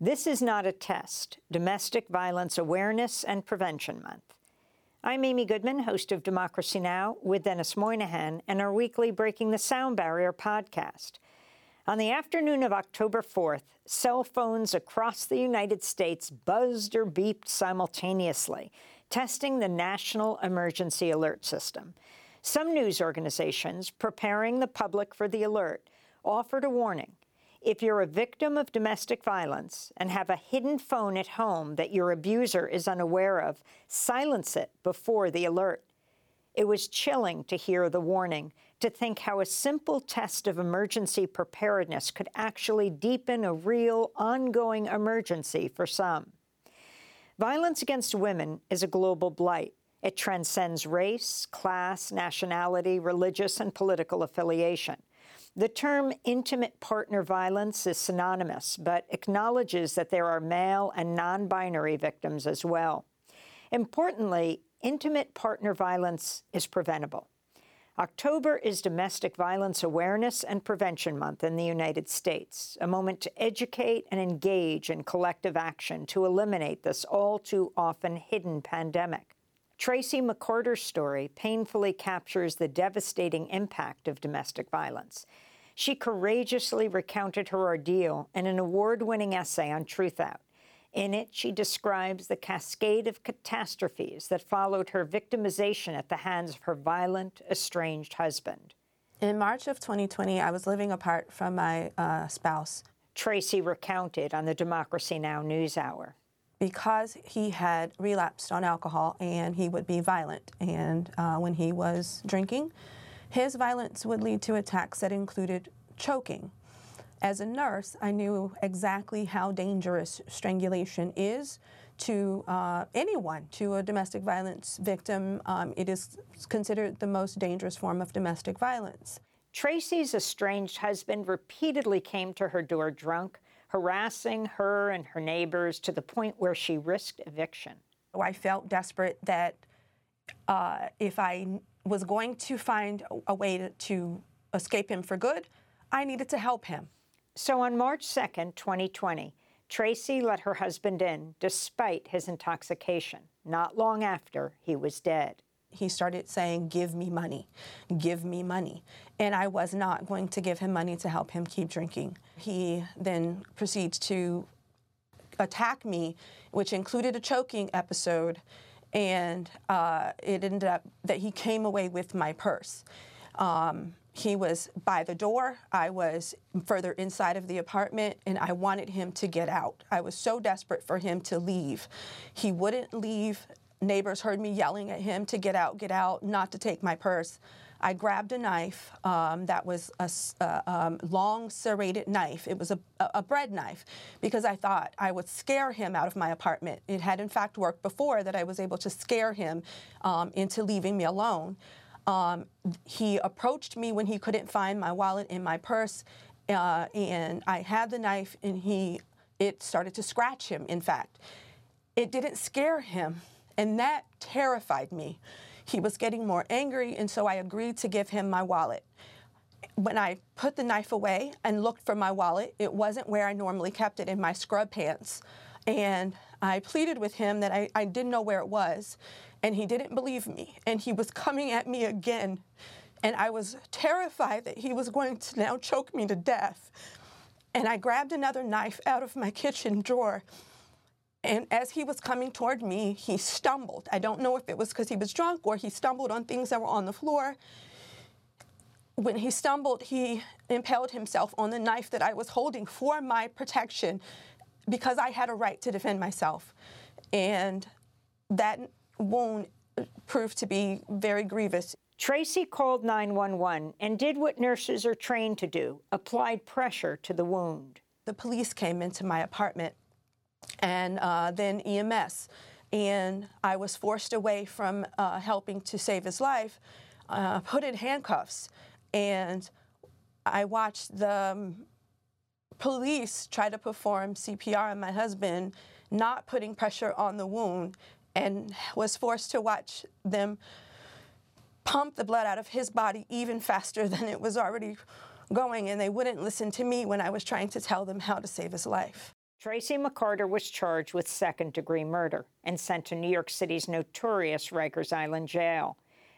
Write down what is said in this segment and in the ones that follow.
This is not a test, Domestic Violence Awareness and Prevention Month. I'm Amy Goodman, host of Democracy Now! with Denis Moynihan and our weekly Breaking the Sound Barrier podcast. On the afternoon of October 4th, cell phones across the United States buzzed or beeped simultaneously, testing the National Emergency Alert System. Some news organizations preparing the public for the alert offered a warning. If you're a victim of domestic violence and have a hidden phone at home that your abuser is unaware of, silence it before the alert. It was chilling to hear the warning, to think how a simple test of emergency preparedness could actually deepen a real, ongoing emergency for some. Violence against women is a global blight. It transcends race, class, nationality, religious, and political affiliation. The term intimate partner violence is synonymous, but acknowledges that there are male and non binary victims as well. Importantly, intimate partner violence is preventable. October is Domestic Violence Awareness and Prevention Month in the United States, a moment to educate and engage in collective action to eliminate this all too often hidden pandemic. Tracy McCarter's story painfully captures the devastating impact of domestic violence. She courageously recounted her ordeal in an award winning essay on Truthout. In it, she describes the cascade of catastrophes that followed her victimization at the hands of her violent, estranged husband. In March of 2020, I was living apart from my uh, spouse. Tracy recounted on the Democracy Now! NewsHour. Because he had relapsed on alcohol and he would be violent, and uh, when he was drinking, his violence would lead to attacks that included choking. As a nurse, I knew exactly how dangerous strangulation is to uh, anyone, to a domestic violence victim. Um, it is considered the most dangerous form of domestic violence. Tracy's estranged husband repeatedly came to her door drunk, harassing her and her neighbors to the point where she risked eviction. I felt desperate that uh, if I was going to find a way to, to escape him for good, I needed to help him. So on March 2nd, 2020, Tracy let her husband in despite his intoxication. Not long after, he was dead. He started saying, Give me money, give me money. And I was not going to give him money to help him keep drinking. He then proceeds to attack me, which included a choking episode and uh, it ended up that he came away with my purse. Um, he was by the door. I was further inside of the apartment, and I wanted him to get out. I was so desperate for him to leave. He wouldn't leave. Neighbors heard me yelling at him to get out, get out, not to take my purse. I grabbed a knife um, that was a, a um, long serrated knife. It was a, a, bread knife because I thought I would scare him out of my apartment. It had, in fact, worked before that I was able to scare him um, into leaving me alone. Um, he approached me when he couldn't find my wallet in my purse, uh, and I had the knife, and he it started to scratch him. In fact, it didn't scare him, and that terrified me. He was getting more angry, and so I agreed to give him my wallet. When I put the knife away and looked for my wallet, it wasn't where I normally kept it in my scrub pants. And I pleaded with him that I, I didn't know where it was, and he didn't believe me. And he was coming at me again. And I was terrified that he was going to now choke me to death. And I grabbed another knife out of my kitchen drawer and as he was coming toward me, he stumbled. I don't know if it was because he was drunk or he stumbled on things that were on the floor. When he stumbled, he impaled himself on the knife that I was holding for my protection because I had a right to defend myself. And that wound proved to be very grievous. Tracy called 911 and did what nurses are trained to do applied pressure to the wound. The police came into my apartment and uh, then EMS. And I was forced away from uh, helping to save his life, uh, put in handcuffs. And I watched the um, police try to perform CPR on my husband, not putting pressure on the wound, and was forced to watch them pump the blood out of his body even faster than it was already going. And they wouldn't listen to me when I was trying to tell them how to save his life. Tracy McCarter was charged with second degree murder and sent to New York City's notorious Rikers Island jail.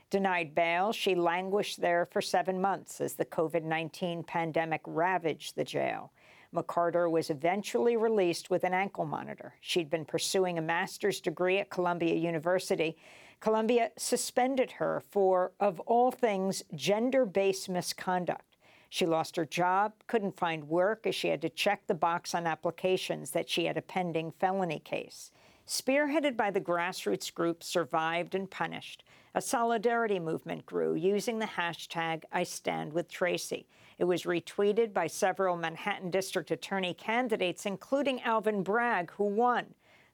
Denied bail, she languished there for seven months as the COVID 19 pandemic ravaged the jail. McCarter was eventually released with an ankle monitor. She'd been pursuing a master's degree at Columbia University. Columbia suspended her for, of all things, gender based misconduct. She lost her job, couldn't find work as she had to check the box on applications that she had a pending felony case. Spearheaded by the grassroots group Survived and Punished, a solidarity movement grew using the hashtag I Stand With Tracy. It was retweeted by several Manhattan District Attorney candidates, including Alvin Bragg, who won.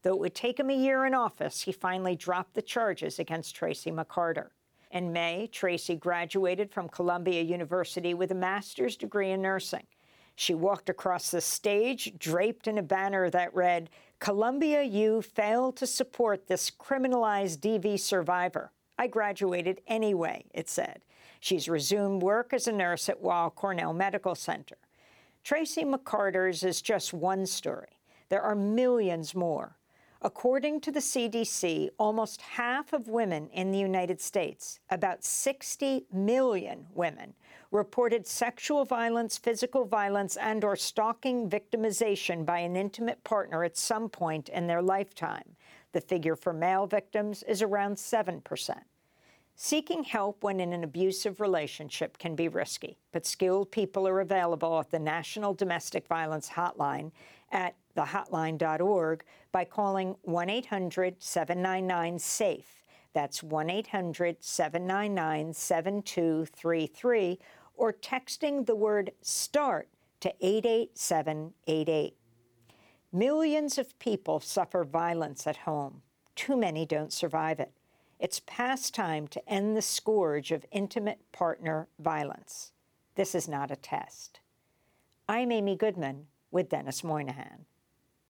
Though it would take him a year in office, he finally dropped the charges against Tracy McCarter. In May, Tracy graduated from Columbia University with a master's degree in nursing. She walked across the stage draped in a banner that read, Columbia U failed to support this criminalized DV survivor. I graduated anyway, it said. She's resumed work as a nurse at Weill Cornell Medical Center. Tracy McCarter's is just one story. There are millions more. According to the CDC, almost half of women in the United States, about 60 million women, reported sexual violence, physical violence, and or stalking victimization by an intimate partner at some point in their lifetime. The figure for male victims is around 7 percent. Seeking help when in an abusive relationship can be risky, but skilled people are available at the National Domestic Violence Hotline at thehotline.org by calling 1 800 799 SAFE. That's 1 800 799 7233 or texting the word START to 88788. Millions of people suffer violence at home. Too many don't survive it. It's past time to end the scourge of intimate partner violence. This is not a test. I'm Amy Goodman with Denis Moynihan.